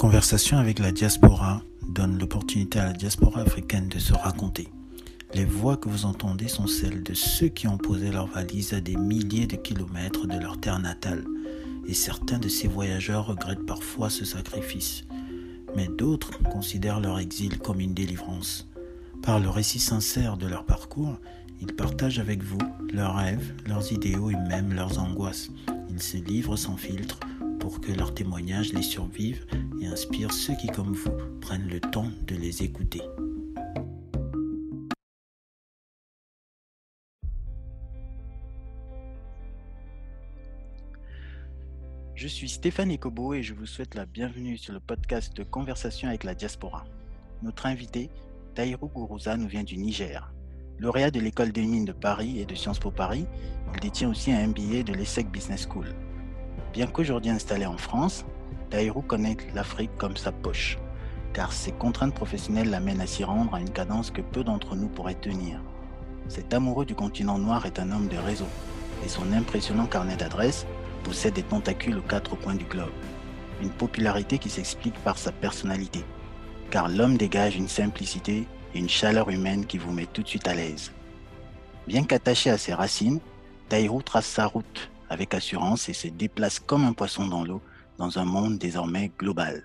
Conversation avec la diaspora donne l'opportunité à la diaspora africaine de se raconter. Les voix que vous entendez sont celles de ceux qui ont posé leurs valises à des milliers de kilomètres de leur terre natale. Et certains de ces voyageurs regrettent parfois ce sacrifice. Mais d'autres considèrent leur exil comme une délivrance. Par le récit sincère de leur parcours, ils partagent avec vous leurs rêves, leurs idéaux et même leurs angoisses. Ils se sans filtre pour que leurs témoignages les survivent et inspirent ceux qui, comme vous, prennent le temps de les écouter. Je suis Stéphane Ekobo et je vous souhaite la bienvenue sur le podcast de Conversation avec la diaspora. Notre invité, Taïrou Gourouza, nous vient du Niger. Lauréat de l'école des mines de Paris et de Sciences Po Paris, il détient aussi un MBA de l'ESSEC Business School. Bien qu'aujourd'hui installé en France, Taïrou connaît l'Afrique comme sa poche, car ses contraintes professionnelles l'amènent à s'y rendre à une cadence que peu d'entre nous pourraient tenir. Cet amoureux du continent noir est un homme de réseau, et son impressionnant carnet d'adresses possède des tentacules aux quatre coins du globe. Une popularité qui s'explique par sa personnalité, car l'homme dégage une simplicité une chaleur humaine qui vous met tout de suite à l'aise. Bien qu'attaché à ses racines, Taïrou trace sa route avec assurance et se déplace comme un poisson dans l'eau dans un monde désormais global.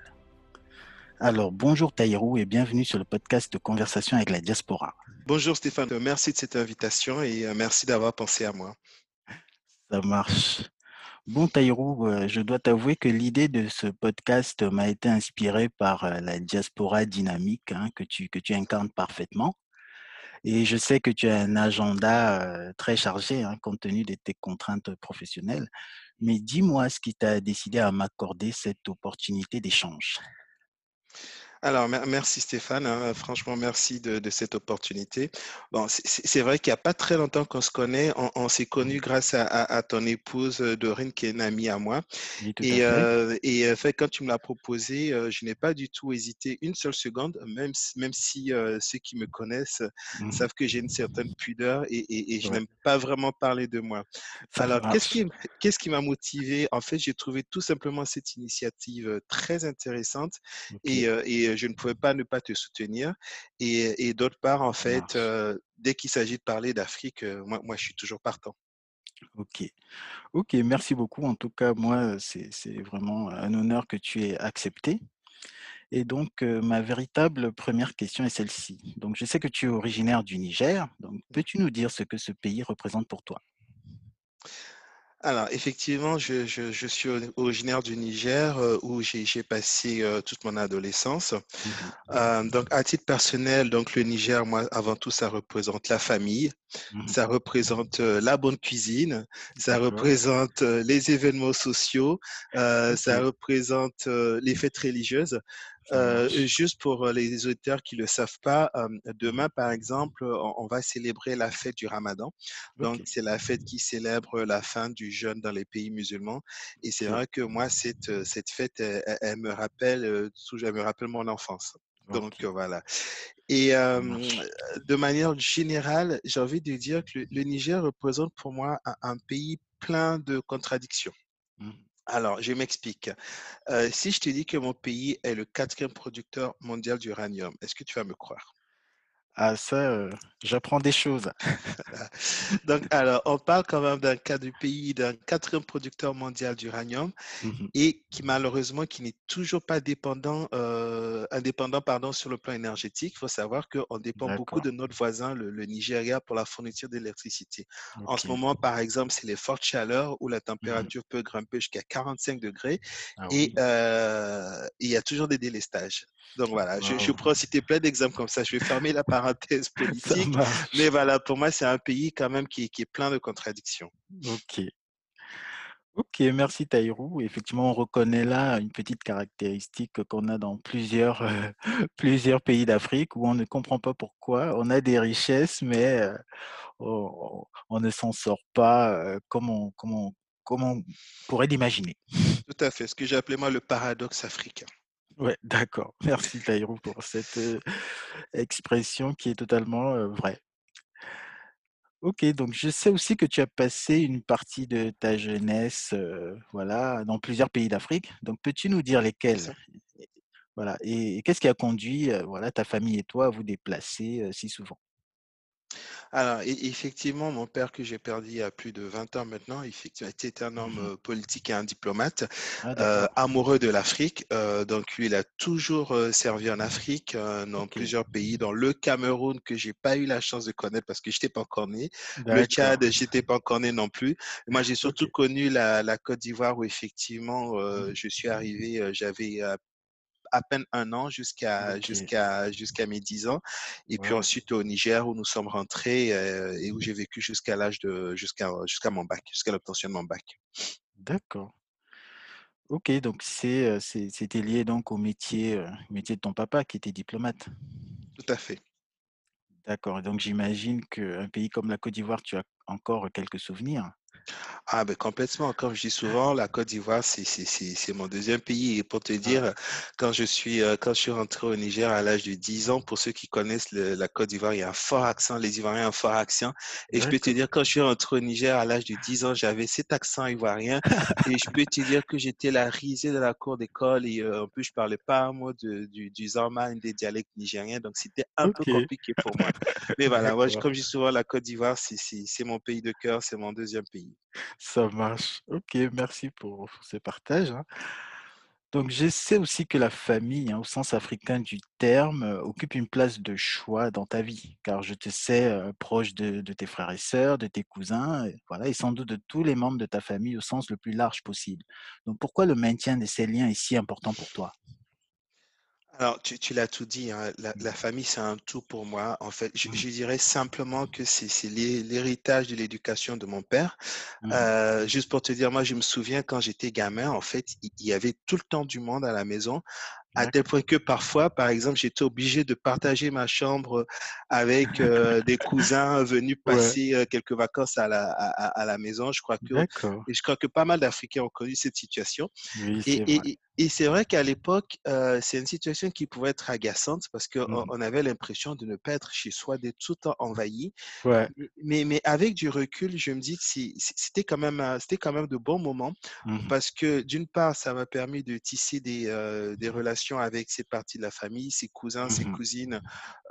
Alors, bonjour Taïrou et bienvenue sur le podcast de Conversation avec la diaspora. Bonjour Stéphane, merci de cette invitation et euh, merci d'avoir pensé à moi. Ça marche. Bon Taïrou, euh, je dois t'avouer que l'idée de ce podcast m'a été inspirée par euh, la diaspora dynamique hein, que, tu, que incarnes parfaitement. Et je sais que tu as un agenda très chargé hein, compte tenu de tes contraintes professionnelles. Mais dis-moi ce qui t'a décidé à m'accorder cette opportunité d'échange. Alors, merci Stéphane. Hein. franchement, merci de, cette opportunité. Bon, c'est vrai qu'il n'y a pas très longtemps qu'on se connaît. On, s'est connus grâce à, ton épouse euh, Dorine, qui est une amie à moi. et, euh, et euh, fait, quand tu me l'as proposé, je n'ai pas du tout hésité une seule seconde, même, même si ceux qui me connaissent mmh savent que j'ai une certaine pudeur et, je n'aime pas vraiment parler de moi. Alors, qu'est-ce qui, qu'est-ce qui m'a motivé? En fait, j'ai trouvé tout simplement cette initiative très intéressante et, et je ne pouvais pas ne pas te soutenir. Et, d'autre part, en fait, dès qu'il s'agit de parler d'Afrique, moi, moi, je suis toujours partant. Ok, ok, merci beaucoup. En tout cas, moi, c'est vraiment un honneur que tu aies accepté. Et donc, ma véritable première question est celle-ci. Donc, je sais que tu es originaire du Niger. Donc, mmh. peux-tu nous dire ce que ce pays représente pour toi? Alors, effectivement, je, je, suis originaire du Niger euh, où j'ai passé euh, toute mon adolescence. Mmh euh, donc, à titre personnel, donc le Niger, moi, avant tout, ça représente la famille, mmh ça représente la bonne cuisine, ça représente les événements sociaux, ça représente les fêtes religieuses. Euh, juste pour les auditeurs qui ne le savent pas, demain, par exemple, on, va célébrer la fête du Ramadan. Donc, c'est la fête qui célèbre la fin du jeûne dans les pays musulmans. Et c'est vrai que moi, cette, cette fête, elle, me rappelle, elle me rappelle mon enfance. Donc, voilà. Et de manière générale, j'ai envie de dire que le, Niger représente pour moi un, pays plein de contradictions. Mmh. Alors, je m'explique. Euh, si je te dis que mon pays est le quatrième producteur mondial d'uranium, est-ce que tu vas me croire? Ah ça, j'apprends des choses. Donc, alors, on parle quand même d'un cas du pays, d'un quatrième producteur mondial d'uranium mmh et qui malheureusement qui n'est toujours pas dépendant, indépendant pardon, sur le plan énergétique. Il faut savoir qu'on dépend beaucoup de notre voisin, le, Nigeria, pour la fourniture d'électricité. En ce moment, par exemple, c'est les fortes chaleurs où la mmh température peut grimper jusqu'à 45 degrés ah et il y a toujours des délestages. Donc voilà, je, je pourrais citer plein d'exemples comme ça. Je vais fermer la parenthèse politique. Mais voilà, pour moi, c'est un pays quand même qui, qui, est plein de contradictions. Ok. Ok, merci Taïrou. Effectivement, on reconnaît là une petite caractéristique qu'on a dans plusieurs, euh, plusieurs pays d'Afrique où on ne comprend pas pourquoi. On a des richesses, mais euh, on, ne s'en sort pas euh, comme, on, comme, on, comme on pourrait l'imaginer. Tout à fait, ce que j'ai appelé moi le paradoxe africain. Ouais, d'accord. Merci Taïrou pour cette expression qui est totalement vraie. OK, donc je sais aussi que tu as passé une partie de ta jeunesse, voilà, dans plusieurs pays d'Afrique. Donc peux-tu nous dire lesquels? Et voilà et qu'est-ce qui a conduit, voilà, ta famille et toi à vous déplacer, si souvent? Alors, effectivement, mon père que j'ai perdu il y a plus de 20 ans maintenant, effectivement, était un homme, Mmh politique et un diplomate, Ah amoureux de l'Afrique. Donc lui, il a toujours, servi en Afrique, dans plusieurs pays, dans le Cameroun que j'ai pas eu la chance de connaître parce que j'étais pas encore né. Le. Tchad, j'étais pas encore né non plus. Moi, j'ai surtout connu la la Côte d'Ivoire où effectivement, Mmh je suis arrivé, j'avais, à peine un an jusqu'à jusqu'à jusqu'à mes 10 ans et puis ensuite au Niger où nous sommes rentrés, et où j'ai vécu jusqu'à l'âge de jusqu'à jusqu'à mon bac, jusqu'à l'obtention de mon bac. d'accord. OK, donc c'est, c'était lié donc au métier, métier de ton papa qui était diplomate? Tout à fait. D'accord, donc j'imagine qu'un pays comme la Côte d'Ivoire, tu as encore quelques souvenirs? Ah ben complètement, comme je dis souvent, la Côte d'Ivoire, c'est mon deuxième pays. Et pour te Ouais, dire, quand je suis, heu, quand je suis rentré au Niger à l'âge de 10 ans, pour ceux qui connaissent le la Côte d'Ivoire, il y a un fort accent, les Ivoiriens ont un fort accent. Et je peux te dire quand je suis rentré au Niger à l'âge de 10 ans, j'avais cet accent ivoirien. Et je peux te dire que j'étais la risée de la cour d'école et heu, en plus je parlais pas un mot de du du zarma, des dialectes nigériens, donc c'était un peu compliqué pour moi. Mais voilà, moi, comme je dis souvent, la Côte d'Ivoire, c'est mon pays de cœur, c'est mon deuxième pays. Ça marche. OK, merci pour ce partage, hein. Donc je sais aussi que la famille, hein, au sens africain du terme, heu, occupe une place de choix dans ta vie, car je te sais, heu, proche de tes frères et sœurs, de tes cousins voilà et sans doute de tous les membres de ta famille au sens le plus large possible. Donc pourquoi le maintien de ces liens est si important pour toi? Alors, tu, tu l'as tout dit, hein, la, la Mmh famille, c'est un tout pour moi. En fait, je, mh. je dirais simplement que c'est c'est l'hé- l'héritage de l'éducation de mon père. Mmh Euh, juste pour te dire, moi, je me souviens quand j'étais gamin, en fait, il y avait tout le temps du monde à la maison. À tel point que parfois, par exemple, j'étais obligé de partager ma chambre avec euh, des cousins venus passer euh, quelques vacances à la, à, la maison. Je crois que, je crois que pas mal d'Africains ont connu cette situation. Oui, Et, c'est vrai. et, et et c'est vrai qu'à l'époque, euh, c'est une situation qui pouvait être agaçante parce qu'on Mmh on avait l'impression de ne pas être chez soi, d'être tout le temps envahi. Ouais. Mais, mais, avec du recul, je me dis que c'était quand même, euh, quand même de bons moments Mmh parce que d'une part, ça m'a permis de tisser des, euh, des relations avec cette partie de la famille, ses cousins, ses Mmh cousines,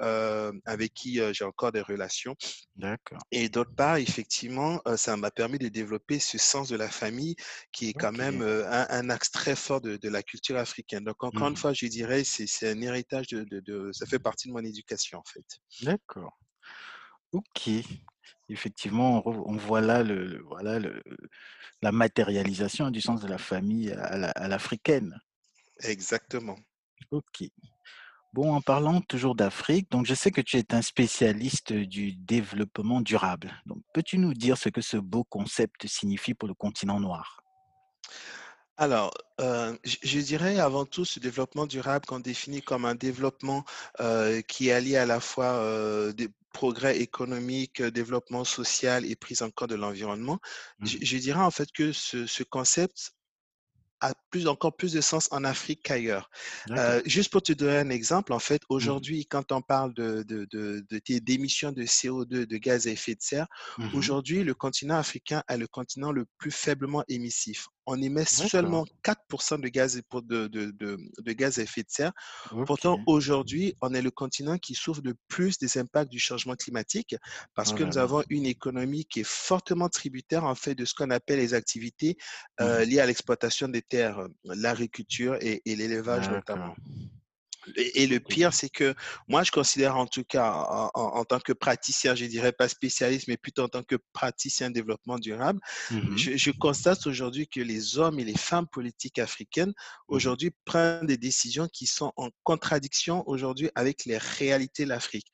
euh, avec qui j'ai encore des relations. D'accord. Et d'autre part, effectivement, ça m'a permis de développer ce sens de la famille qui est quand même un, un axe très fort de, de la culture africaine. Donc, encore une Mmh fois, je dirais, c'est un héritage de, de, de- ça fait partie de mon éducation, en fait. D'accord. OK. Effectivement, on voit là le le voilà le la matérialisation du sens de la famille à l'africaine. Exactement. OK. Bon, en parlant toujours d'Afrique, donc je sais que tu es un spécialiste du développement durable. Donc peux-tu nous dire ce que ce beau concept signifie pour le continent noir? Alors, heu, je dirais avant tout ce développement durable qu'on définit comme un développement, heu, qui allie à la fois, heu, des progrès économiques, développement social et prise en compte de l'environnement. Je Mmh je dirais en fait que ce ce concept a plus encore plus de sens en Afrique qu'ailleurs. Heu, juste pour te donner un exemple, en fait, Mmh aujourd'hui, quand on parle de de de de tes d'émissions de CO2, de gaz à effet de serre, Mmh aujourd'hui, le continent africain est le continent le plus faiblement émissif. On émet seulement 4 de gaz de de de de gaz à effet de serre. Pourtant, aujourd'hui, on est le continent qui souffre le plus des impacts du changement climatique parce Oh que nous avons une économie qui est fortement tributaire, en fait, de ce qu'on appelle les activités euh, Mmh. liées à l'exploitation des terres, euh, l'agriculture et, et l'élevage notamment. Et, le OK. pire, c'est que moi, je considère en tout cas, en, en- en tant que praticien, je dirais pas spécialiste, mais plutôt en tant que praticien de développement durable, Mmh je, je constate aujourd'hui que les hommes et les femmes politiques africaines Mmh aujourd'hui prennent des décisions qui sont en contradiction aujourd'hui avec les réalités de l'Afrique.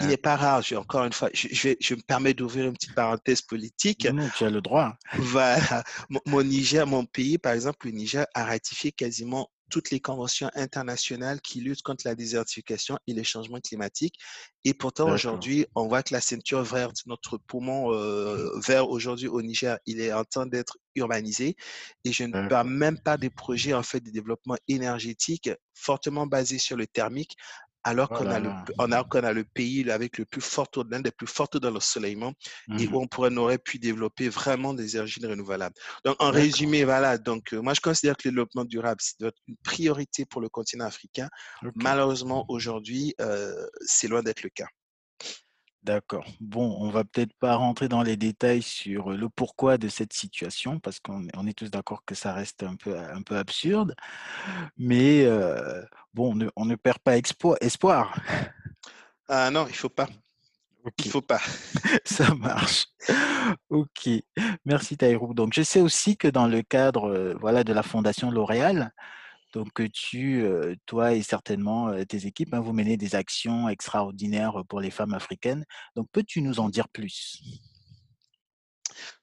Il n'est pas rare, je, encore une fois, je, je, vais- je me permets d'ouvrir une petite parenthèse politique. Non, tu as le droit. Voilà. Mon, mon Niger, mon pays, par exemple, le Niger a ratifié quasiment toutes les conventions internationales qui luttent contre la désertification et les changements climatiques. Et pourtant, aujourd'hui, on voit que la ceinture verte, notre poumon euh, Mmh vert aujourd'hui au Niger, il est en train d'être urbanisé. Et je ne parle D'accord. même pas des projets en fait de développement énergétique fortement basés sur le thermique alors Oh qu'on a le, on a, qu'on a le pays avec le plus fort taux, l'un des plus forts taux d'ensoleillement et Mmh où on pourrait, on aurait pu développer vraiment des énergies renouvelables. Donc, en résumé, voilà. Donc, euh, moi, je considère que le développement durable, c'est une priorité pour le continent africain. Malheureusement, aujourd'hui, euh, c'est loin d'être le cas. D'accord. Bon, on va peut-être pas rentrer dans les détails sur, le pourquoi de cette situation parce qu'on est on est tous d'accord que ça reste un peu un peu absurde, mais bon, on ne on ne perd pas espoir. Ah non, il faut pas. Il OK, faut pas. ça marche. OK. Merci Taïrou. Donc je sais aussi que dans le cadre, voilà, de la Fondation L'Oréal, donc tu, toi et certainement, tes équipes, hein, vous menez des actions extraordinaires, pour les femmes africaines. Donc peux-tu nous en dire plus?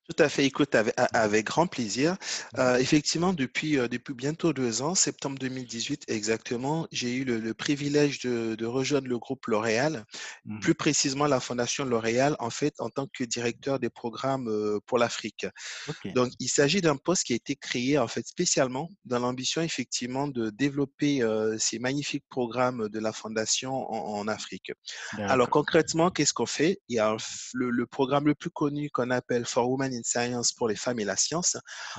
Tout à fait, écoute, avec, avec grand plaisir. Mmh Euh, effectivement, depuis, euh, depuis bientôt deux ans, septembre 2018 exactement, j'ai eu le, le privilège de, de rejoindre le groupe L'Oréal, mh. plus précisément la Fondation L'Oréal, en fait, en tant que directeur des programmes euh, pour l'Afrique. Donc, il s'agit d'un poste qui a été créé, en fait, spécialement dans l'ambition, effectivement, de développer ces magnifiques programmes de la Fondation en en Afrique. Alors concrètement, qu'est-ce qu'on fait? Il y a le, le programme le plus connu qu'on appelle For Women in Science pour les femmes et la science.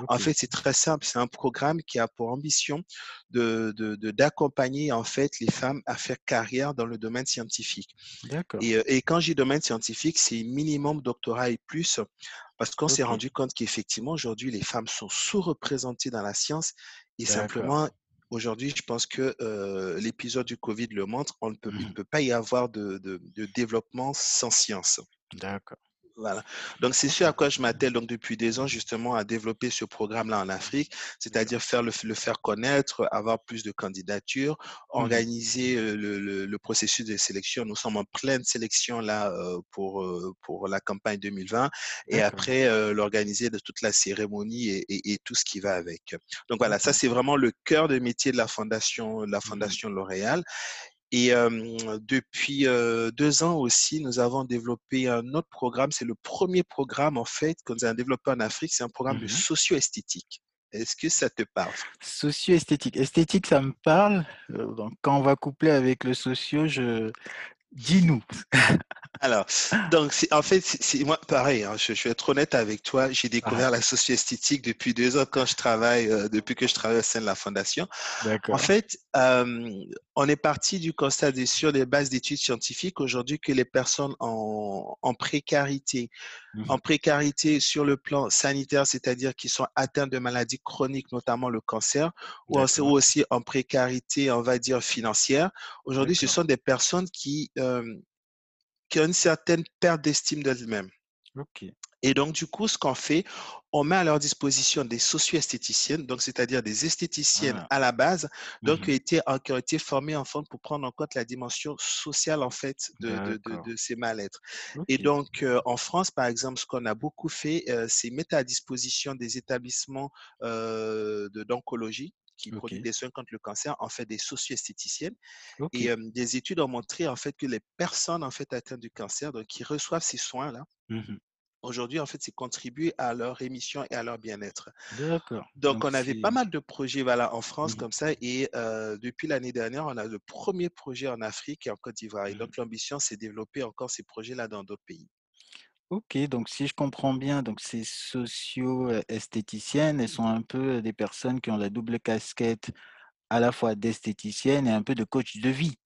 En fait, c'est très simple. C'est un programme qui a pour ambition de, d'accompagner en fait les femmes à faire carrière dans le domaine scientifique. d'accord. Et, euh, et quand dis domaine scientifique, c'est minimum doctorat et plus, parce qu'on s'est rendu compte qu'effectivement aujourd'hui les femmes sont sous-représentées dans la science et simplement Aujourd'hui, je pense que euh, l'épisode du Covid le montre, on ne peut, il ne Mmh peut pas y avoir de, de- de développement sans science. D'accord. Voilà. Donc, c'est ce à quoi je m'attelle donc depuis des ans justement à développer ce programme-là en Afrique, c'est-à-dire faire le, le faire connaître, avoir plus de candidatures, Mmh organiser euh, le, le- le processus de sélection. Nous sommes en pleine sélection là euh, pour, euh, pour la campagne 2020 et après euh, l'organiser de toute la cérémonie et, et- et tout ce qui va avec. Donc voilà, ça c'est vraiment le cœur de métier de la fondation, de la Mmh fondation L'Oréal. Et euh, depuis euh, deux ans aussi, nous avons développé un autre programme. C'est le premier programme, en fait, que nous avons développé en Afrique. C'est un programme de Mmh socio-esthétique. Est-ce que ça te parle? Socio-esthétique. Esthétique, ça me parle, donc quand on va coupler avec le socio, je dis-nous. Alors, donc, c'est, en fait, c'est moi, pareil, hein, je, je vais être honnête avec toi. J'ai Ah, découvert la socio-esthétique depuis deux ans quand je travaille, euh, depuis que je travaille au sein de la fondation. En d'accord. fait, euh, on est parti du constat de- sur les bases d'études scientifiques aujourd'hui que les personnes en, en précarité en Mmh précarité sur le plan sanitaire, c'est-à-dire qui sont atteints de maladies chroniques, notamment le cancer, ou aussi, en précarité, on va dire, financière. Aujourd'hui, ce sont des personnes qui, euh, qui ont une certaine perte d'estime d'elles-mêmes. Et donc, du coup, ce qu'on fait, on met à leur disposition des socio-esthéticiennes, donc c'est-à-dire des esthéticiennes Ah. à la base, donc qui, Mmh ont été, qui ont été formées en fait pour prendre en compte la dimension sociale en fait de, de, de, D'accord. de ces mal-être. Et donc, euh, en France, par exemple, ce qu'on a beaucoup fait, euh, c'est mettre à disposition des établissements euh, d'oncologie qui prodiguent OK. des soins contre le cancer, en fait, des socio-esthéticiennes. Et euh, des études ont montré en fait que les personnes en fait atteintes du cancer, donc qui reçoivent ces soins-là, Mmh Aujourd'hui, en fait, c'est contribuer à leur émission et à leur bien-être. D'accord. Donc, Donc on avait pas mal de projets voilà, en France mmh comme ça. Et euh, depuis l'année dernière, on a le premier projet en Afrique et en Côte d'Ivoire. Et Mmh donc, l'ambition, c'est de développer encore ces projets-là dans d'autres pays. OK, donc si je comprends bien, donc ces socio, esthéticiennes, elles sont un peu des personnes qui ont la double casquette à la fois d'esthéticienne et un peu de coach de vie?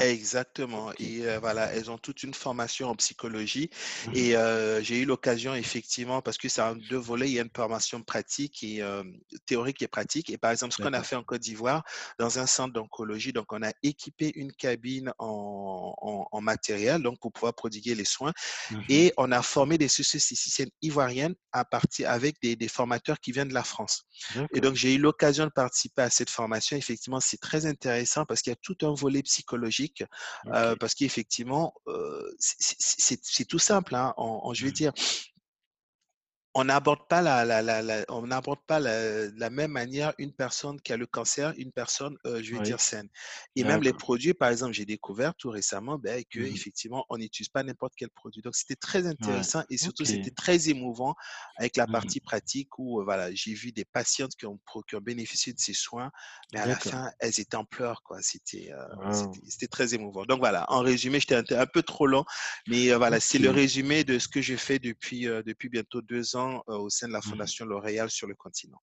Exactement. Et euh, voilà, elles ont toute une formation en psychologie. Mmh Et euh, j'ai eu l'occasion, effectivement, parce que c'est en deux volets, il y a une formation pratique et euh, théorique et pratique. Et par exemple, ce qu'on a fait en Côte d'Ivoire, dans un centre d'oncologie, donc on a équipé une cabine en, en- en matériel, donc pour pouvoir prodiguer les soins. Mmh Et on a formé des socio-esthéticiennes ivoiriennes à partir avec des, des formateurs qui viennent de la France. Et donc, j'ai eu l'occasion de participer à cette formation. Effectivement, c'est très intéressant parce qu'il y a tout un volet psychologique. Euh, parce qu'effectivement, euh, c'est tout simple. hein. En- en- je vais Mmh dire, on n'aborde pas la la la la on n'aborde pas la de la même manière une personne qui a le cancer, une personne, heu, je vais Oui, dire saine et même les produits, par exemple, j'ai découvert tout récemment, beh, Mmh mh. qu'effectivement, on n'utilise pas n'importe quel produit. Donc c'était très Ouais. intéressant et surtout c'était très émouvant avec la Mmh mh. partie pratique où, heu, voilà, j'ai vu des patientes qui ont qui ont bénéficié de ces soins, mais à la fin, elles étaient en pleurs, quoi. C'était, Waouh! c'était c'était très émouvant. Donc voilà, en résumé, j'étais un peu trop long, mais voilà, c'est le résumé de ce que j'ai fait depuis, depuis bientôt 2 ans, au sein de la Mmh mh. Fondation L'Oréal sur le continent.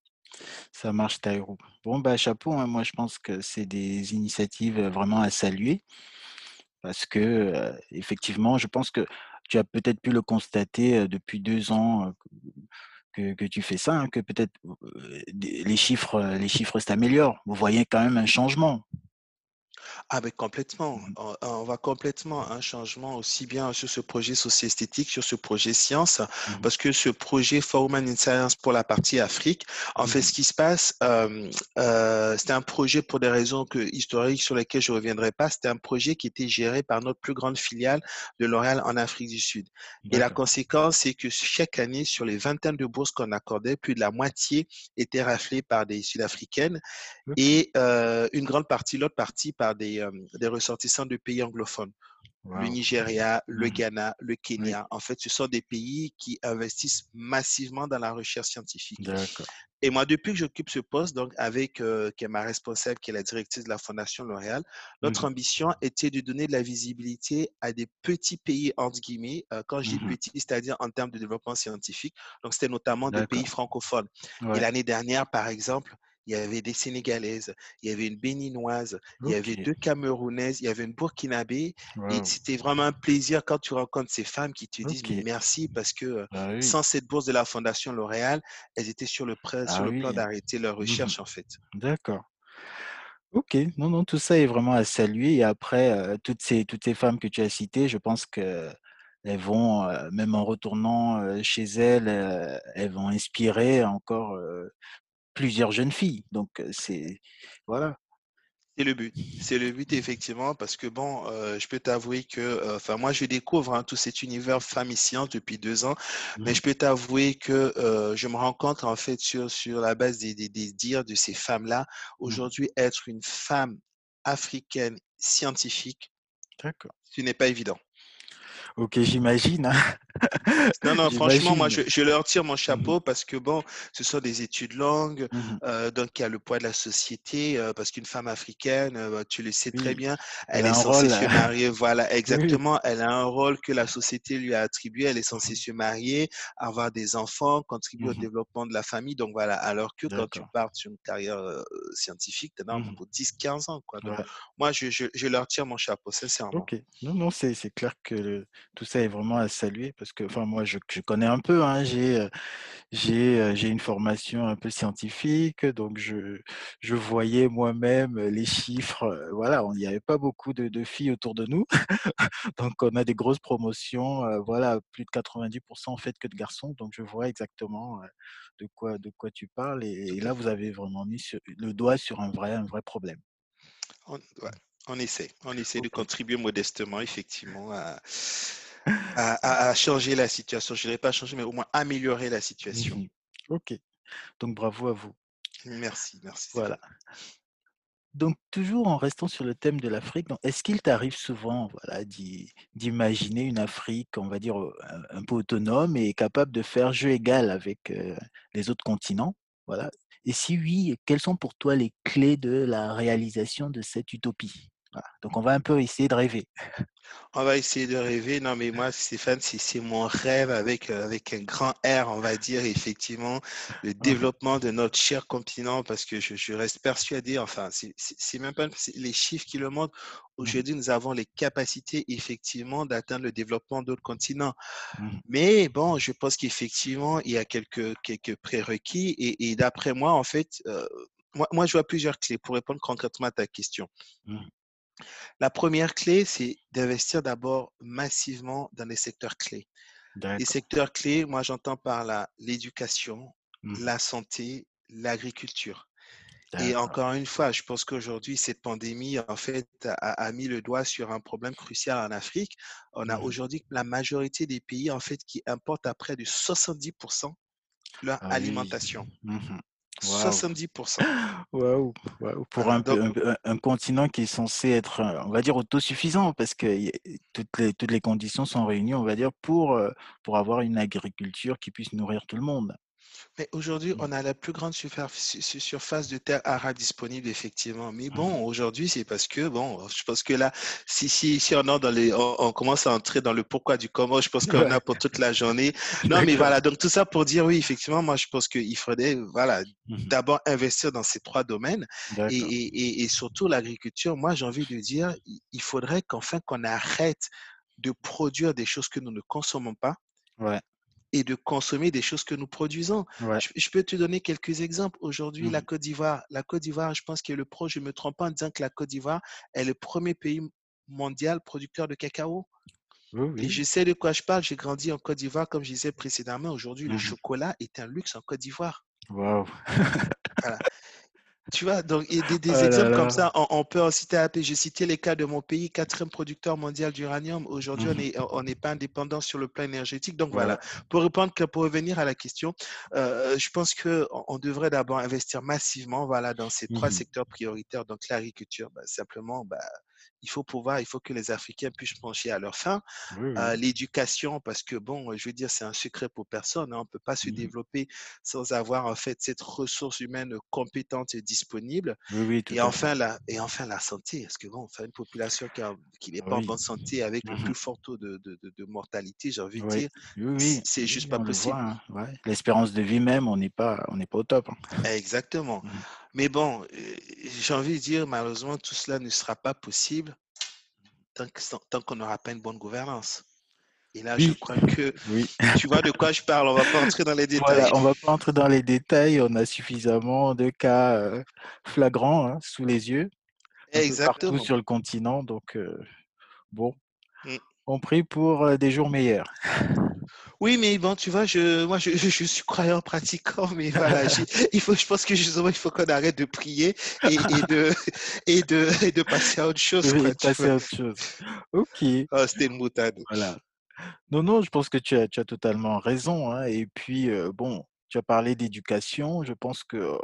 Ça marche Taïrou. Bon, bah, chapeau, hein, moi je pense que c'est des initiatives, vraiment à saluer parce que, effectivement, je pense que tu as peut-être pu le constater, depuis 2 ans, que que tu fais ça, hein, que peut-être, les chiffres, les chiffres s'améliorent. Vous voyez quand même un changement? Ah beh, complètement, Mmh mh. on on voit complètement un changement aussi bien sur ce projet socio-esthétique, sur ce projet science, Mmh mh. parce que ce projet For Women in Science pour la partie Afrique, en Mmh fait, ce qui se passe, heu, c'était un projet pour des raisons que historiques sur lesquelles je reviendrai pas. C'était un projet qui était géré par notre plus grande filiale de L'Oréal en Afrique du Sud et la conséquence, c'est que chaque année, sur les vingtaines de bourses qu'on accordait, plus de la moitié étaient raflées par des Sud-Africaines et heu, une grande partie, l'autre partie par des, ressortissants de pays anglophones. Le! Nigeria, le Mmh mh. Ghana, le Oui. Kenya. En fait, ce sont des pays qui investissent massivement dans la recherche scientifique et moi, depuis que j'occupe ce poste, donc avec, qui est ma responsable, qui est la directrice de la Fondation L'Oréal, Mmh notre mh. ambition était de donner de la visibilité à des «petits pays» entre guillemets, quand je dis Mmh mh. «petits», c'est-à-dire en termes de développement scientifique, donc c'était notamment des pays francophones et l'année dernière, par exemple, il y avait des Sénégalaises, il y avait une Béninoise, il y avait. 2 Camerounaises, il y avait une Burkinabé et c'était vraiment un plaisir quand tu rencontres ces femmes qui te disent: «Mais OK. merci parce que, Bah oui. sans cette bourse de la Fondation L'Oréal, elles étaient sur le prêt sur Ah le plan d'arrêter leur Mmh mh. recherche, en fait. D'accord. OK. Non, non, tout ça est vraiment à saluer et après, toutes ces toutes ces femmes que tu as citées, je pense qu'elles vont, heu, même en retournant, chez elles, elles vont inspirer encore, plusieurs jeunes filles donc c'est voilà. C'est le but. C'est le but effectivement parce que bon, je peux t'avouer que, enfin moi je découvre, hein, tout cet univers sciences depuis 2 ans, Mmh mais mh. je peux t'avouer que, je me rends compte en fait sur sur la base des des des dires de ces femmes-là, Mmh mh. aujourd'hui être une femme africaine scientifique, D'accord. ce n'est pas évident. OK, j'imagine, hein. Non, non, franchement, moi, je je leur tire mon Mmh chapeau parce que bon, ce sont des études longues, Mmh mh. heu, donc il y a le poids de la société, heu, parce qu'une femme africaine, heu, tu le sais très bien, elle est censée rôle, se marier voilà, oui. exactement, elle a un rôle que la société lui a attribué, elle est censée se marier, avoir des enfants, contribuer au Mmh mh. développement de la famille, donc voilà. Alors que quand tu pars sur une carrière, scientifique, tu Mmh mh. pour 10-15 ans, quoi, donc Ouais. moi, je je je leur tire mon chapeau, sincèrement. OK. Non, non, c'est c'est clair que le tout ça est vraiment à saluer parce que enfin moi je je connais un peu, hein, j'ai, j'ai, heu, j'ai une formation un peu scientifique, donc je je voyais moi-même, heu, les chiffres, voilà, on il y avait pas beaucoup de de filles autour de nous, donc on a des grosses promotions, voilà, plus de 90% en fait que de garçons, donc je vois exactement, de quoi de quoi tu parles et là vous avez vraiment mis sur le doigt sur un vrai un vrai problème. On ouais, on essaie. On essaie de contribuer modestement effectivement à à changer la situation. Je dirais pas changer, mais au moins améliorer la situation. OK, donc bravo à vous. Merci, merci Voilà. Donc toujours en restant sur le thème de l'Afrique, est-ce qu'il t'arrive souvent, voilà, d'i d'imaginer une Afrique, on va dire, heu, un peu autonome et capable de faire jeu égal avec, heu, les autres continents? Voilà. Et si oui, quelles sont pour toi les clés de la réalisation de cette utopie? Voilà, donc on va un peu essayer de rêver. On va essayer de rêver. Non, mais moi, Stéphane, c'est mon rêve avec, heu, avec un grand R, on va dire, effectivement, le Mmh mh. développement de notre cher continent parce que je je reste persuadé, enfin, c'est même pas les chiffres qui le montrent. Mmh mh. Aujourd'hui, nous avons les capacités, effectivement, d'atteindre le développement d'autres continents. Mmh Mais bon, je pense qu'effectivement, il y a quelques quelques prérequis et et d'après moi, en fait, heu, moi moi, je vois plusieurs clés pour répondre concrètement à ta question. Mmh. La première clé, c'est d'investir d'abord massivement dans les secteurs clés. Les secteurs clés, moi, j'entends par là l'éducation, Mmh mh. la santé, l'agriculture. Et encore une fois, je pense qu'aujourd'hui, cette pandémie, en fait, a a mis le doigt sur un problème crucial en Afrique. On a Mmh mh. aujourd'hui la majorité des pays, en fait, qui importent à près de 70 leur Ah oui. alimentation. Mmh 70%. Waouh, waouh, pour un continent qui est censé être, heu, on va dire autosuffisant parce que toutes les toutes les conditions sont réunies, on va dire, pour, heu, pour avoir une agriculture qui puisse nourrir tout le monde. Mais aujourd'hui, Mmh. on a la plus grande surface de terre arable disponible effectivement. Mais Mmh bon, aujourd'hui, c'est parce que bon, je pense que là, si si si on dans les on on commence à entrer dans le pourquoi du comment, je pense qu'on Ouais, a pour toute la journée. Non, mais voilà, donc tout ça pour dire oui, effectivement, moi, je pense qu'il faudrait, voilà, Mmh d'abord investir dans ces 3 domaines et et et surtout l'agriculture. Moi, j'ai envie de dire, il faudrait qu'enfin qu'on arrête de produire des choses que nous ne consommons pas Ouais, et de consommer des choses que nous produisons. ouais. Je, je peux te donner quelques exemples. Aujourd'hui, la Mmh Côte d'Ivoire, la Côte d'Ivoire, je pense qu'elle est le pro, je ne me trompe pas en disant que la Côte d'Ivoire est le premier pays mondial producteur de cacao. Oui, Et je sais de quoi je parle. J'ai grandi en Côte d'Ivoire, comme je disais précédemment. Aujourd'hui, le Mmh chocolat est un luxe en Côte d'Ivoire. Waouh. Voilà. Tu vois, donc, et des, des Oh là exemples comme ça, on, on peut en citer à J'ai cité les cas de mon pays, quatrième producteur mondial d'uranium. Aujourd'hui, on Mmh n'est on n'est pas indépendant sur le plan énergétique. Donc voilà, pour répondre, que- pour revenir à la question, euh, je pense qu'on on devrait d'abord investir massivement voilà, dans ces trois Mmh secteurs prioritaires. Donc l'agriculture, bah, simplement, bah, il faut pouvoir, il faut que les Africains puissent pencher à leur fin Oui, euh, l'éducation, parce que bon, je veux dire, c'est un secret pour personne. hein, on ne peut pas se Mmh développer sans avoir en fait cette ressource humaine compétente et disponible. Oui, oui, tout Et fait. enfin la, et enfin la santé, parce que bon, enfin, une population qui, n'est pas en bonne santé avec le Mmh plus fort taux de, de, de- de mortalité, j'ai envie de dire, c'est juste pas le possible. hein, ouais. L'espérance de vie même, on n'est pas on n'est pas au top, hein. Exactement. Mmh Mais bon, euh, j'ai envie de dire, malheureusement, tout cela ne sera pas possible tant qu'on n'aura pas une bonne gouvernance. Et là, je crois que oui. tu vois de quoi je parle. On va pas entrer dans les détails. Voilà, on va pas entrer dans les détails, on a suffisamment de cas, heu, flagrants, hein, sous les yeux, peu partout Exactement. sur le continent donc heu, bon, Mmh. on prie pour, heu, des jours meilleurs. Oui, mais bon, tu vois, je, moi, je, je, je suis croyant pratiquant, mais voilà, j'ai- il faut, je pense que justement, il faut qu'on arrête de prier et, et de, et de, et de passer à autre chose, Oui, quoi, passer à autre chose. OK, Oh, c'était une boutade. voilà. Non, non, je pense que tu as tu as totalement raison, hein et puis, heu, bon, tu as parlé d'éducation, je pense que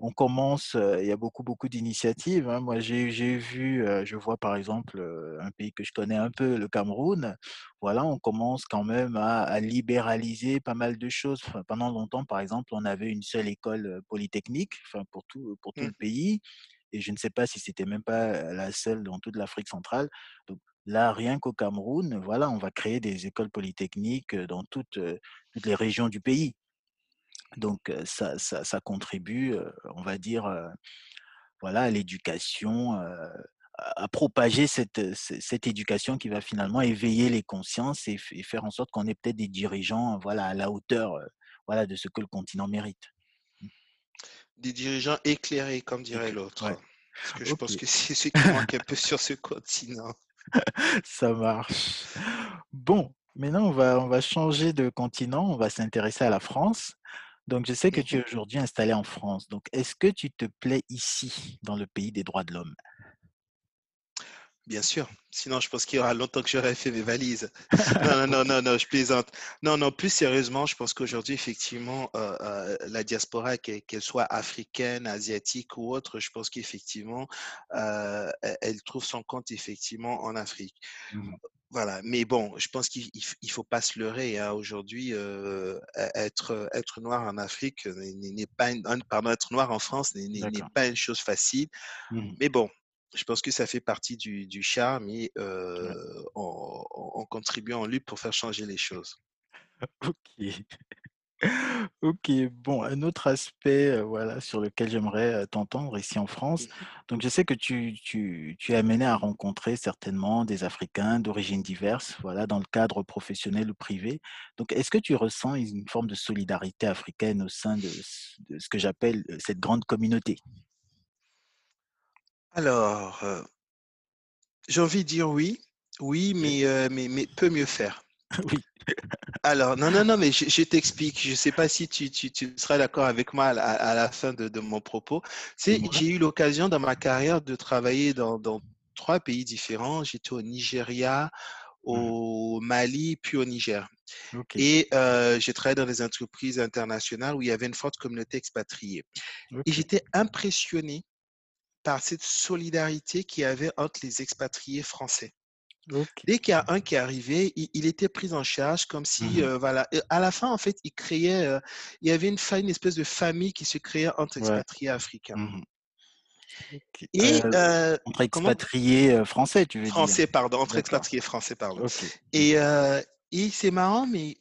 On commence, il y a beaucoup, beaucoup d'initiatives, hein. Moi, j'ai vu, je vois par exemple, un pays que je connais un peu, le Cameroun. Voilà, on commence quand même à à libéraliser pas mal de choses. Enfin, pendant longtemps, par exemple, on avait une seule école, polytechnique, enfin pour tout pour tout Mmh. le pays et je ne sais pas si c'était même pas, la seule dans toute l'Afrique centrale. Donc là, rien qu'au Cameroun, voilà, on va créer des écoles polytechniques, dans toutes, toutes les régions du pays. Donc ça ça ça contribue, on va dire, voilà, à l'éducation, à propager cette, cette éducation qui va finalement éveiller les consciences et faire en sorte qu'on ait peut-être des dirigeants, voilà, à la hauteur, voilà, de ce que le continent mérite. Mmh Des dirigeants éclairés, comme dirait ouais, l'autre. Parce que je pense que c'est ce qui manque un peu sur ce continent. ça marche. Bon, maintenant on va on va changer de continent, on va s'intéresser à la France. Donc je sais que tu es aujourd'hui installé en France. Donc est-ce que tu te plais ici, dans le pays des droits de l'homme? Bien sûr. Sinon, je pense qu'il y aura longtemps que j'aurais fait mes valises. Non, non, non, non, non, je plaisante. Non, non, plus sérieusement, je pense qu'aujourd'hui, effectivement, euh, euh, la diaspora, qu'elle soit africaine, asiatique ou autre, je pense qu'effectivement, euh, elle elle trouve son compte effectivement en Afrique. Mmh Voilà. Mais bon, je pense qu'il il faut pas se leurrer. hein. Aujourd'hui, euh, e- être, être noir en Afrique n'est pas une, un- pardon, être noir en France n'est pas une chose facile. Mmh Mais bon, je pense que ça fait partie du, du charme et Ouais. euh, on, on- on contribue en lutte pour faire changer les choses. OK. OK. Bon, un autre aspect, voilà, sur lequel j'aimerais, t'entendre ici en France. Donc je sais que tu tu tu es amené à rencontrer certainement des Africains d'origines diverses, voilà, dans le cadre professionnel ou privé. Donc est-ce que tu ressens une forme de solidarité africaine au sein de ce de ce que j'appelle, cette grande communauté? Alors, euh, j'ai envie de dire oui, oui, mais, mais, mais peut mieux faire. Oui. Alors, non, non, non, mais je, je t'explique. Je ne sais pas si tu, tu, tu seras d'accord avec moi à, la à la fin de, de mon propos. C'est, j'ai eu l'occasion dans ma carrière de travailler dans, dans trois pays différents. J'étais au Nigeria, Mmh au Mali, puis au Niger. Et euh, j'ai travaillé dans des entreprises internationales où il y avait une forte communauté expatriée. Et j'étais impressionné par cette solidarité qu'il y avait entre les expatriés français. Dès qu'il y a un qui arrivé, il, il était pris en charge comme si, Mmh euh, voilà. Et à la fin, en fait, il créait, euh, il y avait une, espèce de famille qui se créait entre Ouais. expatriés africains. OK. Et euh, entre expatriés, français, tu veux dire? français, pardon, entre expatriés français, pardon. Mmh Et, et c'est marrant, mais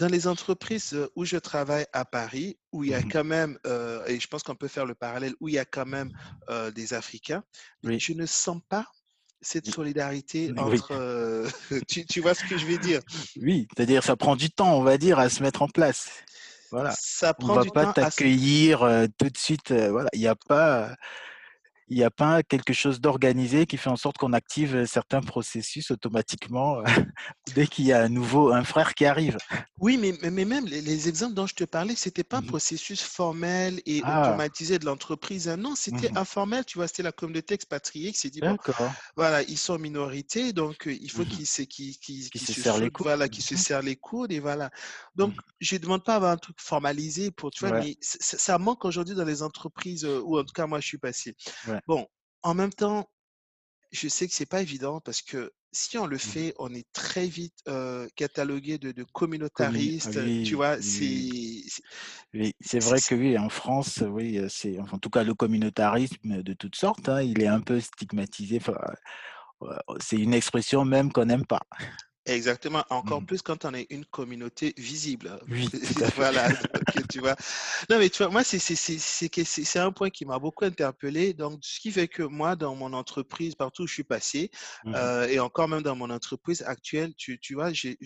dans les entreprises où je travaille à Paris, où il y a quand même, euh, et je pense qu'on peut faire le parallèle, où il y a quand même euh, des Africains, Oui. je ne sens pas cette solidarité Oui. entre... euh, tu, tu vois ce que je veux dire? Oui, c'est-à-dire ça prend du temps, on va dire, à se mettre en place. Voilà. Ça On prend va du pas t'accueillir, heu, tout de suite, heu, voilà. Il y a pas, il y a pas quelque chose d'organisé qui fait en sorte qu'on active, certains processus automatiquement, dès qu'il y a un nouveau un frère qui arrive? Oui, mais, mais, même les, les exemples dont je te parlais, c'était pas un Mmh processus formel et Ah! automatisé de l'entreprise. hein. Non, c'était Mmh informel. Tu vois, c'était la communauté expatriée qui s'est dit, bon. Voilà, ils sont en minorité, donc il faut Mmh qu'ils se, serrent les coudes. voilà, qu'ils se serrent les coudes, et voilà. Donc, je ne demande pas à avoir un truc formalisé pour, tu vois, Ouais, mais ça manque aujourd'hui dans les entreprises où, en tout cas, moi, je suis passé. ouais. Bon, en même temps, je sais que c'est pas évident parce que si on le Mmh fait, on est très vite euh, catalogué de, communautariste, tu oui, vois, oui, oui, c'est, oui. C'est vrai que oui, en France, oui, c'est en tout cas le communautarisme de toutes sortes, hein, il est un peu stigmatisé, enfin, c'est une expression même qu'on n'aime pas. Exactement, encore Mmh plus quand on est une communauté visible. Oui. Voilà, tu vois. Non, mais tu vois, moi, c'est un point qui m'a beaucoup interpellé. Donc, ce qui fait que moi, dans mon entreprise, partout où je suis passé, Mmh mh. euh, et encore même dans mon entreprise actuelle, tu, tu vois, j'ai,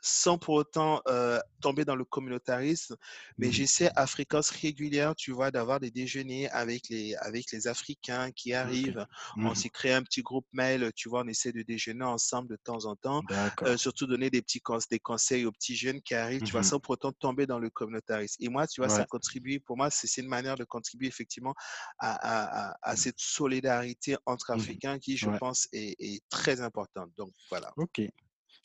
sans pour autant euh, tomber dans le communautarisme, mais Mmh j'essaie à fréquence régulière, tu vois, d'avoir des déjeuners avec les, avec les Africains qui arrivent. On Mmh s'est créé un petit groupe mail, tu vois, on essaie de déjeuner ensemble de temps en temps euh, surtout donner des petits cons- des conseils aux petits jeunes qui arrivent, tu vois, Mmh sans pour autant tomber dans le communautarisme. Et moi, tu vois, ça contribue, pour moi, c'est une manière de contribuer effectivement à, à- à- à cette solidarité entre Africains qui, je Ouais. pense, est, est très importante. Donc, voilà. OK.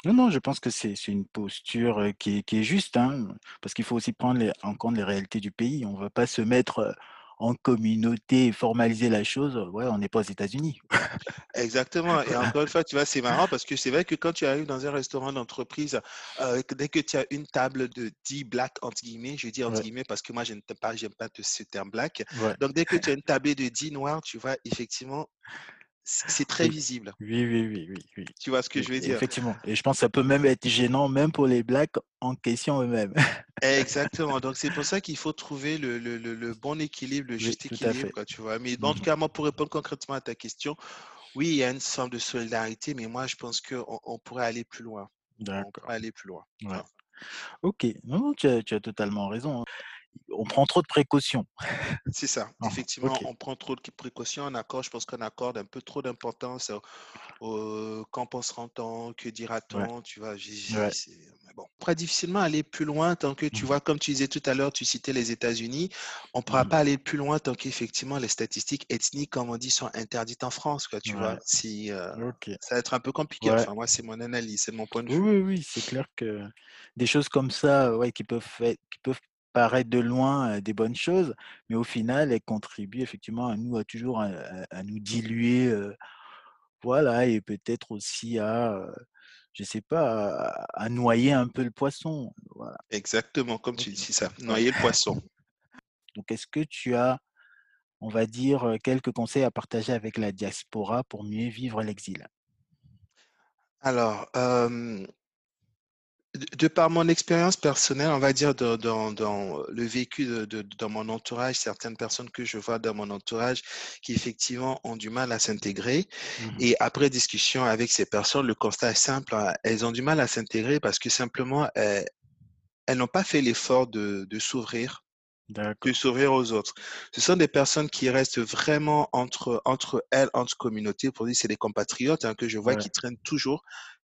Non, non, je pense que c'est c'est une posture, qui est qui est juste, hein, parce qu'il faut aussi prendre les en compte les réalités du pays. On ne va pas se mettre, en communauté et formaliser la chose, ouais, on n'est pas aux États-Unis. Exactement. Et encore une fois, tu vois, c'est marrant parce que c'est vrai que quand tu arrives dans un restaurant d'entreprise, euh, que dès que tu as une table de 10 blacks, entre guillemets, je dis entre Ouais, guillemets parce que moi, je n'aime pas, j'aime pas ce terme black. ouais. Donc, dès que tu as une table de 10 noirs, tu vois, effectivement, c'est très Oui. visible. Oui, oui, oui, oui, oui. Tu vois ce que Oui, je veux dire? effectivement et je pense que ça peut même être gênant, même pour les blacks en question eux-mêmes. Exactement. Donc, c'est pour ça qu'il faut trouver le, le- le- le bon équilibre, le juste équilibre, fait. quoi, tu vois. Mais en tout Mmh cas, moi, pour répondre concrètement à ta question, oui, il y a une forme de solidarité, mais moi, je pense qu'on on pourrait aller plus loin. On D'accord. pourrait aller plus loin. Ouais. Enfin, OK. Non, non, tu as tu as totalement raison, hein. On prend trop de précautions. c'est ça. Effectivement, on prend trop de précautions, on accorde, je pense qu'on accorde un peu trop d'importance au, qu'en pensera-t-on, que Ouais, dira-t-on, tu vois. ouais. bon. On pourra difficilement aller plus loin tant que, tu Mmh vois, comme tu disais tout à l'heure, tu citais les États-Unis, on ne pourra Mmh pas aller plus loin tant qu'effectivement les statistiques ethniques, comme on dit, sont interdites en France, quoi, tu vois. Ouais, Si, euh, ça va être un peu compliqué. Enfin, moi, c'est mon analyse, c'est mon point de Oui, vue. oui, oui, c'est clair que des choses comme ça, ouais, qui peuvent qui peuvent paraître de loin, des bonnes choses, mais au final, elles contribuent effectivement à nous à toujours à nous diluer, voilà et peut-être aussi à, je sais pas, à à noyer un peu le poisson, voilà. Exactement, comme tu dis, ça. Noyer le poisson. Donc est-ce que tu as, on va dire, quelques conseils à partager avec la diaspora pour mieux vivre l'exil? Alors, euh, De par mon expérience personnelle, on va dire dans dans dans le vécu de de dans mon entourage, certaines personnes que je vois dans mon entourage qui effectivement ont du mal à s'intégrer Mmh et après discussion avec ces personnes, le constat est simple, hein, elles ont du mal à s'intégrer parce que simplement, elles elles n'ont pas fait l'effort de de s'ouvrir, de s'ouvrir aux autres. Ce sont des personnes qui restent vraiment entre entre elles, entre communautés. Pour dire, c'est des compatriotes, hein, que je vois Ouais. qui traînent toujours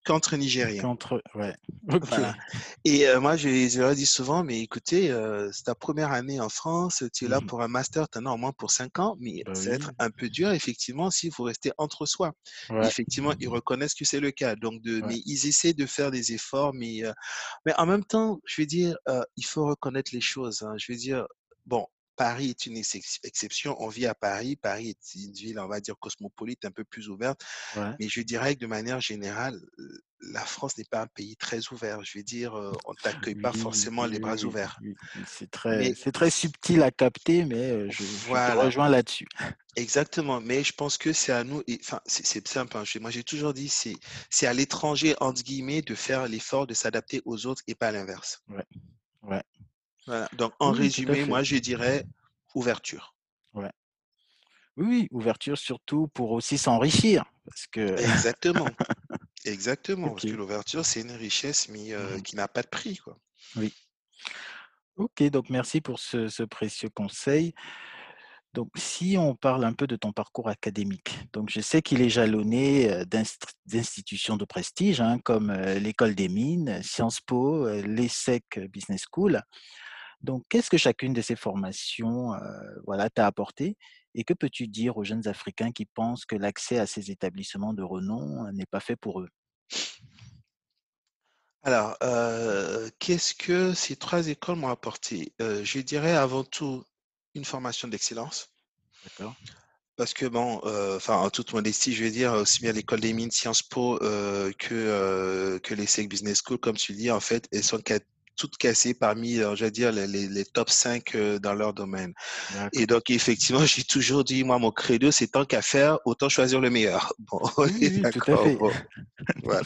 qu'entre Nigériens. Qu'entre, ouais. Ok. Voilà. Et euh, moi, je, je leur dis souvent, mais écoutez, euh, c'est ta première année en France, tu es là Mhm. pour un master, tu en as au moins pour cinq ans, mais Bah ça va être un peu dur, effectivement, s'il faut rester entre soi. Ouais. effectivement, ils reconnaissent que c'est le cas. Donc, de, Ouais. mais ils essaient de faire des efforts, mais, euh, mais en même temps, je veux dire, euh, il faut reconnaître les choses. hein. Je veux dire, bon, Paris est une ex- exception. On vit à Paris. Paris est une ville, on va dire, cosmopolite, un peu plus ouverte. Ouais. Mais je dirais que de manière générale, la France n'est pas un pays très ouvert. Je veux dire, euh, on ne t'accueille pas forcément oui, les bras ouverts. oui. C'est très, subtil à capter, mais euh, je, je te voilà, rejoins là-dessus. exactement. Mais je pense que c'est à nous, enfin, c'est simple. hein. Moi, j'ai toujours dit, c'est c'est à l'étranger, entre guillemets, de faire l'effort de s'adapter aux autres et pas l'inverse. Ouais. Ouais. Voilà. Donc, en Oui, résumé, moi, je dirais ouverture. Ouais. Oui, oui, ouverture surtout pour aussi s'enrichir, parce que. Exactement. Exactement. Parce que l'ouverture, c'est une richesse, mais euh, Mhm. qui n'a pas de prix, quoi. Oui. Ok, donc merci pour ce, ce précieux conseil. Donc, si on parle un peu de ton parcours académique, donc je sais qu'il est jalonné d'inst- d'institutions de prestige, hein, comme l'École des Mines, Sciences Po, l'ESSEC Business School. Donc, qu'est-ce que chacune de ces formations euh, voilà, t'a apporté et que peux-tu dire aux jeunes Africains qui pensent que l'accès à ces établissements de renom n'est pas fait pour eux? Alors, euh, qu'est-ce que ces trois écoles m'ont apporté? Euh, je dirais avant tout une formation d'excellence. D'accord Parce que bon, enfin, en toute modestie, je veux dire, aussi bien l'école des mines Sciences Po que, que les SEC Business School, comme tu le dis, en fait, elles sont toutes cassées parmi, je veux dire, les, les, les top 5 euh, dans leur domaine. Et donc, effectivement, j'ai toujours dit, moi, mon credo, c'est tant qu'à faire, autant choisir le meilleur. Bon, on Oui, d'accord. fait. Bon, voilà.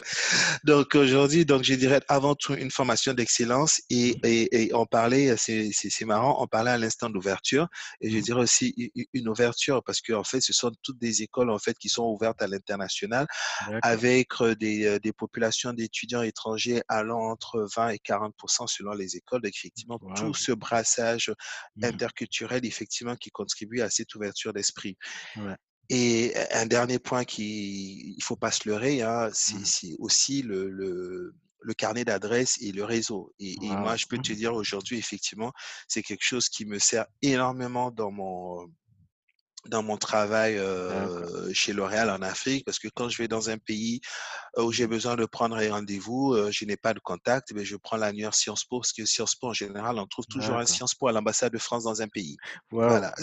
Donc aujourd'hui, donc je dirais avant tout une formation d'excellence et, et, et on parlait, c'est marrant, on parlait à l'instant d'ouverture et je Mhm. dirais aussi une ouverture parce que en fait, ce sont toutes des écoles en fait qui sont ouvertes à l'international avec euh, des, euh, des populations d'étudiants étrangers allant entre 20 et 40 selon les écoles. Donc effectivement, tout ce brassage Mhm. interculturel effectivement qui contribue à cette ouverture d'esprit. Ouais. Et un dernier point qui, il faut pas se leurrer, hein, c'est Mhm. c'est aussi le, le, le carnet d'adresses et le réseau. Et, et moi, je peux te Mhm. dire aujourd'hui, effectivement, c'est quelque chose qui me sert énormément dans mon, dans mon travail euh, chez L'Oréal en Afrique, parce que quand je vais dans un pays euh, où j'ai besoin de prendre un rendez-vous, euh, je n'ai pas de contact, mais je prends l'annuaire Sciences Po, parce que Sciences Po, en général, on trouve toujours un. Sciences Po à l'ambassade de France dans un pays. Voilà.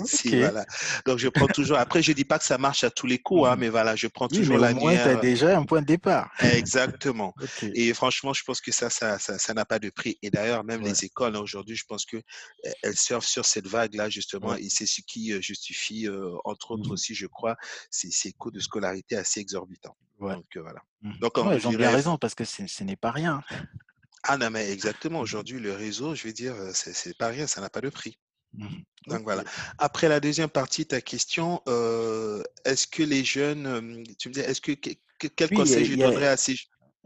Donc je prends toujours. Après, je dis pas que ça marche à tous les coups, hein, Mhm. mais voilà, je prends Oui, toujours au moins, tu as l'annuaire. déjà un point de départ. Exactement. Et franchement, je pense que ça, ça, ça, ça n'a pas de prix. Et d'ailleurs, même Ouais. les écoles hein, aujourd'hui, je pense que euh, elles surfent sur cette vague-là justement, Ouais. et c'est ce qui justifie, euh, entre autres Mhm. aussi, je crois, ces, ces coûts de scolarité assez exorbitants. Ouais. Donc euh, voilà. Donc en- je dirais, raison parce que ce n'est pas rien. ah non mais exactement. Aujourd'hui, le réseau, je vais dire, euh, c'est pas rien, ça n'a pas de prix. Mhm. Donc voilà. Après la deuxième partie, ta question, euh, est-ce que les jeunes, euh, tu me dis, est-ce que, que- que- quel Oui, conseil je a, donnerais à ces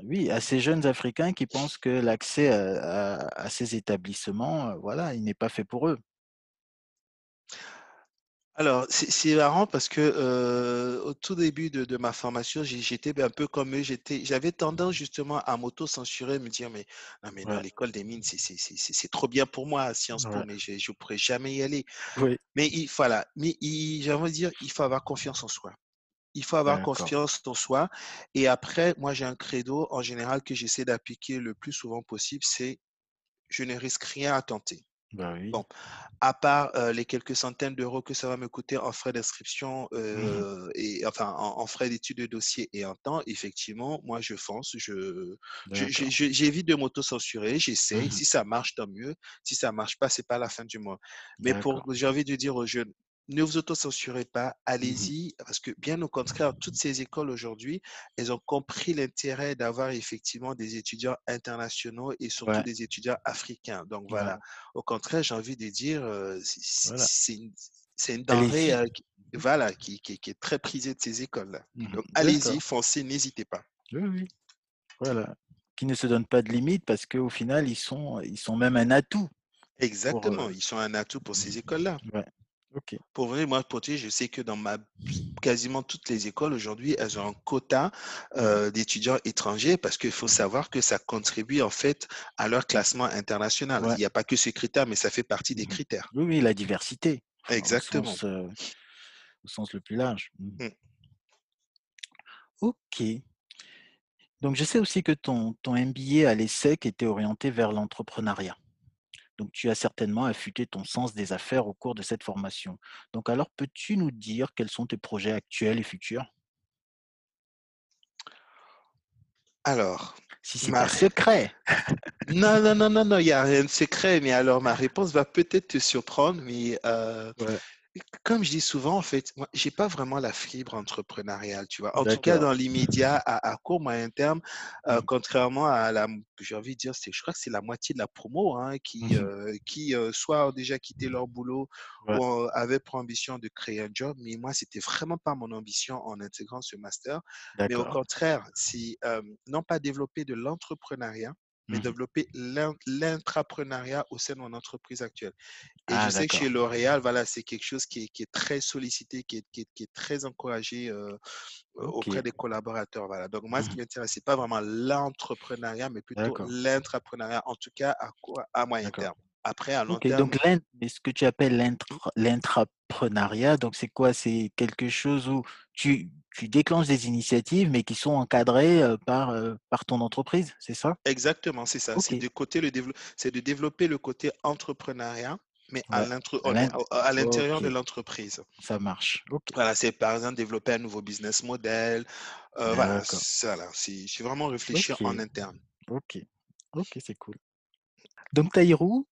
oui, à ces jeunes Africains qui pensent que l'accès à, à- à ces établissements, euh, voilà, il n'est pas fait pour eux. Alors, c'est marrant parce que euh, au tout début de, de ma formation, j'ai- j'étais un peu comme eux. J'étais, j'avais tendance justement à m'auto-censurer, me dire, mais non, mais Ouais, l'école des mines, c'est trop bien pour moi, à Sciences Po, mais je ne pourrais jamais y aller. oui, Mais il, voilà, mais il, j'ai envie de dire, il faut avoir confiance en soi. Il faut avoir confiance en soi. Et après, moi, j'ai un credo en général que j'essaie d'appliquer le plus souvent possible, c'est je ne risque rien à tenter. Bah oui. Bon, à part euh, les quelques centaines d'euros que ça va me coûter en frais d'inscription Mhm. euh, et enfin en, en frais d'études de dossier et en temps, effectivement, moi je fonce, je, j'évite de m'auto-censurer, j'essaye. Mhm. Si ça marche, tant mieux. Si ça marche pas, c'est pas la fin du monde. Mais pour, j'ai envie de dire aux jeunes, ne vous auto-censurez pas, Mhm. allez-y, parce que bien au contraire, toutes ces écoles aujourd'hui, elles ont compris l'intérêt d'avoir effectivement des étudiants internationaux et surtout Ouais, des étudiants africains. Donc ouais, voilà. Au contraire, j'ai envie de dire, euh, c'est voilà. une, une denrée euh, qui, voilà, qui, qui- qui est très prisée de ces écoles-là. Mhm. Donc allez-y, foncez, n'hésitez pas. Oui, oui. Voilà. Qui ne se donnent pas de limites parce qu'au final, ils sont, ils sont même un atout pour. Exactement, euh, ils sont un atout pour ces écoles-là. Ouais. Pour venir, moi, pour dire, je sais que dans ma quasiment toutes les écoles aujourd'hui, elles ont un quota Mmh euh, d'étudiants étrangers parce qu'il faut Mmh savoir que ça contribue en fait à leur classement international. Ouais. Il n'y a pas que ce critère, mais ça fait partie des Mmh critères. Oui, oui, la diversité, au Exactement. sens, heu, au sens le plus large. Mmh. Mm. OK. Donc je sais aussi que ton ton MBA à l'ESSEC était orienté vers l'entrepreneuriat. Donc tu as certainement affûté ton sens des affaires au cours de cette formation. Donc alors peux-tu nous dire quels sont tes projets actuels et futurs? Alors, Si c'est ma pas secret. Non, non, non, non, non, il y a rien de secret, mais alors ma réponse va peut-être te surprendre, mais Ouais, comme je dis souvent, en fait, moi, j'ai pas vraiment la fibre entrepreneuriale, tu vois? En tout cas, dans l'immédiat, à à court, moyen terme, heu, Mmh. contrairement à la j'ai envie de dire, c'est je crois que c'est la moitié de la promo, hein, qui, Mmh heu, qui, heu, soit ont déjà quitté leur boulot Ouais, ou, avaient pour ambition de créer un job, mais moi, c'était vraiment pas mon ambition en intégrant ce master. Mais au contraire, c'est, hem, non pas développer de l'entrepreneuriat, mais Mmh développer l'in l'intrapreneuriat au sein de mon entreprise actuelle. Et je Ah sais que chez. L'Oréal, voilà, c'est quelque chose qui est qui est très sollicité, qui est qui est qui est très encouragé, auprès des collaborateurs, voilà. Donc moi, ce qui Mmh m'intéresse, c'est pas vraiment l'entrepreneuriat, mais plutôt D'accord, l'intrapreneuriat, en tout cas à à moyen terme. Après, à long OK, terme donc ce que tu appelles l'intrapreneuriat, donc c'est quoi? C'est quelque chose où tu tu déclenches des initiatives, mais qui sont encadrées, par, par ton entreprise, c'est ça? exactement, c'est ça. C'est de côté le dévelop de développer le côté entrepreneuriat, mais à ouais. l'intérieur de l'entreprise. ça marche. Voilà, c'est par exemple développer un nouveau business model, heu, voilà, d'accord. c'est voilà, c'est vraiment réfléchir en interne. OK, OK, c'est cool. Donc Taïrou,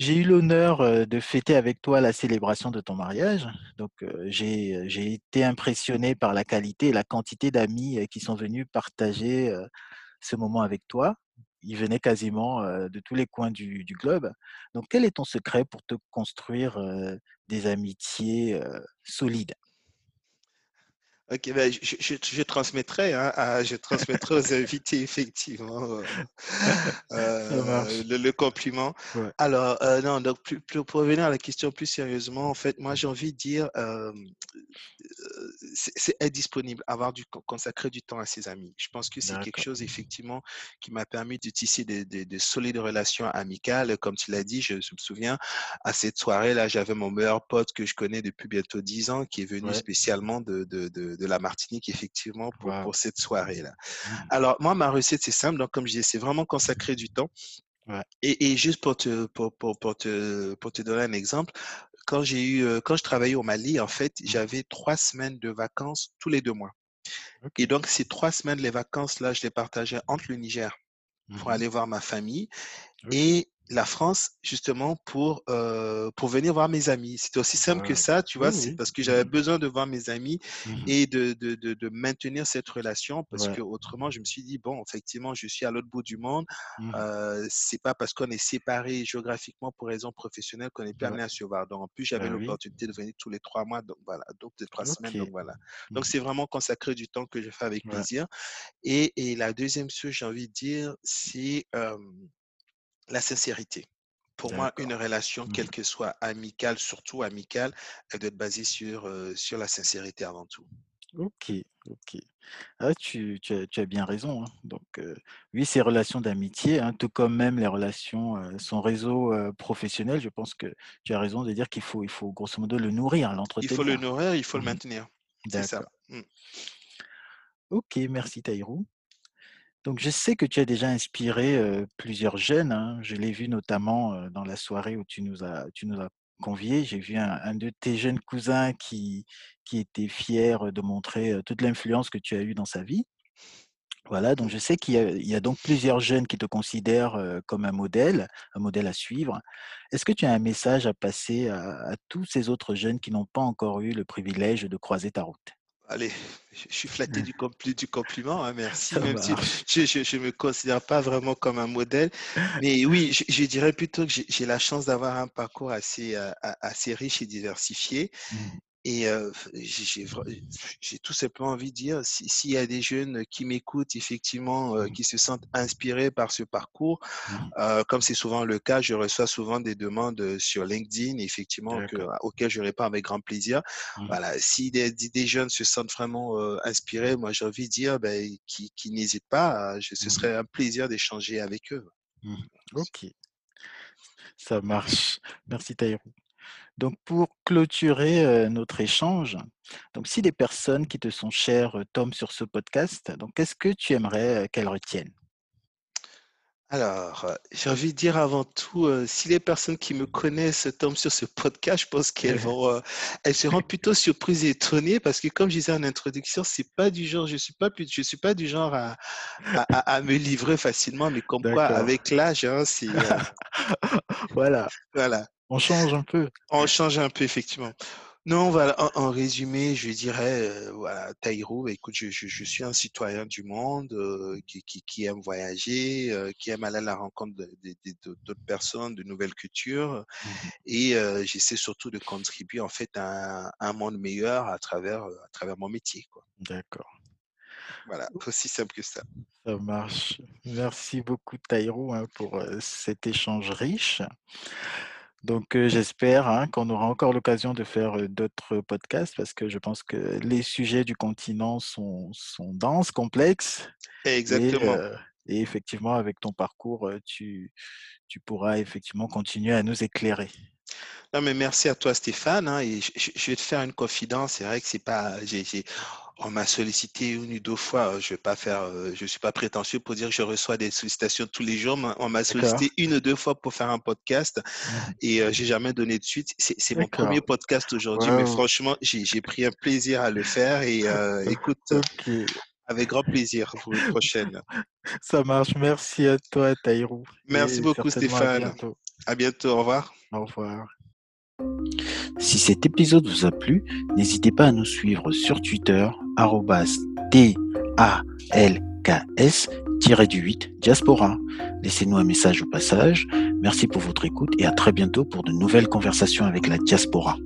j'ai eu l'honneur, heu, de fêter avec toi la célébration de ton mariage. Donc, j'ai, heu, j'ai été impressionné par la qualité et la quantité d'amis, qui sont venus partager, ce moment avec toi. Ils venaient quasiment, de tous les coins du du globe. Donc quel est ton secret pour te construire, des amitiés, solides? OK, ben, je je je je transmettrai, hein, à je transmettrai aux invités effectivement, heu, marche. le le compliment. Ouais. Alors, heu, non, donc plus plus pour revenir à la question plus sérieusement, en fait, moi, j'ai envie de dire, c'est c'est être disponible, avoir du con consacrer du temps à ses amis. Je pense que c'est quelque chose effectivement qui m'a permis de tisser de de de solides relations amicales. Comme tu l'as dit, je je me souviens à cette soirée-là, j'avais mon meilleur pote que je connais depuis bientôt 10 ans qui est venu Ouais. spécialement de de de la Martinique effectivement pour cette soirée-là. Mmh. Alors moi, ma recette, c'est simple, donc comme je disais, c'est vraiment consacrer du temps. Ouais. et et juste pour te pour pour pour te pour te donner un exemple, quand j'ai eu, heu, quand je travaillais au Mali, en fait, Mmh. j'avais 3 semaines de vacances tous les 2 mois. Et donc ces 3 semaines, les vacances-là, je les partageais entre le Niger pour Mmh aller voir ma famille et la France, justement, pour, heu, pour venir voir mes amis. C'était aussi simple que Waouh. ça, tu Oui, vois? C'est oui. parce que j'avais Mmh besoin de voir mes amis Mmh et de de de de maintenir cette relation parce Ouais. que autrement, je me suis dit: «Bon, effectivement, je suis à l'autre bout du monde, Mmh heu, c'est pas parce qu'on est séparés géographiquement pour raisons professionnelles qu'on n'est plus Ouais. amené à se voir». Donc en plus, j'avais oui. l'opportunité de venir tous les 3 mois, donc voilà, donc les 3 semaines, donc voilà. Donc Mmh c'est vraiment consacrer du temps que je fais avec plaisir et et la deuxième chose, j'ai envie de dire, c'est, la sincérité. Pour moi, une relation, quelle Mmh que soit amicale, surtout amicale, elle doit être basée sur, la sincérité avant tout. OK, OK. Ah, tu tu as tu as bien raison, hein. Donc, oui, ces relations d'amitié, hein, tout comme même les relations, son réseau, professionnel, je pense que tu as raison de dire qu'il faut il faut grosso modo le nourrir, Il faut le l'entretenir. nourrir, il faut le Mmh maintenir. C'est ça. D'accord. Mmh. OK, merci Taïrou. Donc je sais que tu as déjà inspiré, plusieurs jeunes, hein. Je l'ai vu notamment, dans la soirée où tu nous as tu nous as conviés. J'ai vu un de tes jeunes cousins qui qui était fier, de montrer, toute l'influence que tu as eue dans sa vie. Voilà, donc je sais qu'il y a y a donc plusieurs jeunes qui te considèrent, comme un modèle, un modèle à suivre. Est-ce que tu as un message à passer à tous ces autres jeunes qui n'ont pas encore eu le privilège de croiser ta route? Allez, je suis flatté du compli du compliment, hein, merci, même si je je me considère pas vraiment comme un modèle. Mais oui, je je dirais plutôt que j'ai la chance d'avoir un parcours assez, heu, a assez riche et diversifié Mmh. Et j'ai tout simplement envie de dire, s'il y a des jeunes qui m'écoutent, effectivement, Mmh. qui se sentent inspirés par ce parcours, Mmh. comme c'est souvent le cas, je reçois souvent des demandes sur LinkedIn, effectivement, que, D'accord. auxquelles je réponds avec grand plaisir. Mmh. Voilà, si des, des jeunes se sentent vraiment inspirés, moi j'ai envie de dire ben, qu'ils qui n'hésitent pas, je, ce serait un plaisir d'échanger avec eux. OK. Ça marche. Merci Taïrou. Donc pour clôturer, notre échange, donc si les personnes qui te sont chères, tombent sur ce podcast, donc qu'est-ce que tu aimerais, qu'elles retiennent? Alors, j'ai envie de dire avant tout, si les personnes qui me connaissent tombent sur ce podcast, je pense qu'elles vont, elles seront plutôt surprises et étonnées parce que comme je disais en introduction, c'est pas du genre je suis pas plus je suis pas du genre à à me livrer facilement, mais comme quoi avec l'âge, hein, c'est, Voilà, voilà, on change un peu. on change un peu effectivement. Non, voilà, en en résumé, je dirais, heu, voilà, Taïrou, écoute, je je je suis un citoyen du monde, heu, qui qui qui aime voyager, heu, qui aime aller à la rencontre de de de de d'autres personnes, de nouvelles cultures Mmh et j'essaie surtout de contribuer, en fait, à un à un monde meilleur à travers, heu, à travers mon métier. D'accord. Voilà, aussi simple que ça. Ça marche. Merci beaucoup Taïrou, hein, pour, cet échange riche. Donc, j'espère, hein, qu'on aura encore l'occasion de faire, d'autres podcasts parce que je pense que les sujets du continent sont sont denses, complexes et Exactement. et effectivement avec ton parcours, tu tu pourras effectivement continuer à nous éclairer. Non, mais merci à toi Stéphane, hein, et je vais te faire une confidence. C'est vrai que c'est pas on m'a sollicité une ou 2 fois, heu, je vais pas faire, heu, je suis pas prétentieux pour dire que je reçois des sollicitations tous les jours, mais on m'a sollicité une ou 2 fois pour faire un podcast Mmh et heu, j'ai jamais donné de suite. C'est mon premier podcast aujourd'hui, mais franchement, j'ai pris un plaisir à le faire et heu, écoute, avec grand plaisir pour une prochaine. ça marche. Merci à toi Taïrou Merci et beaucoup à Stéphane. bientôt. À bientôt, au revoir. Au revoir. Si cet épisode vous a plu, n'hésitez pas à nous suivre sur Twitter, DALKS-8 Diaspora. Laissez-nous un message au passage. Merci pour votre écoute et à très bientôt pour de nouvelles conversations avec la diaspora.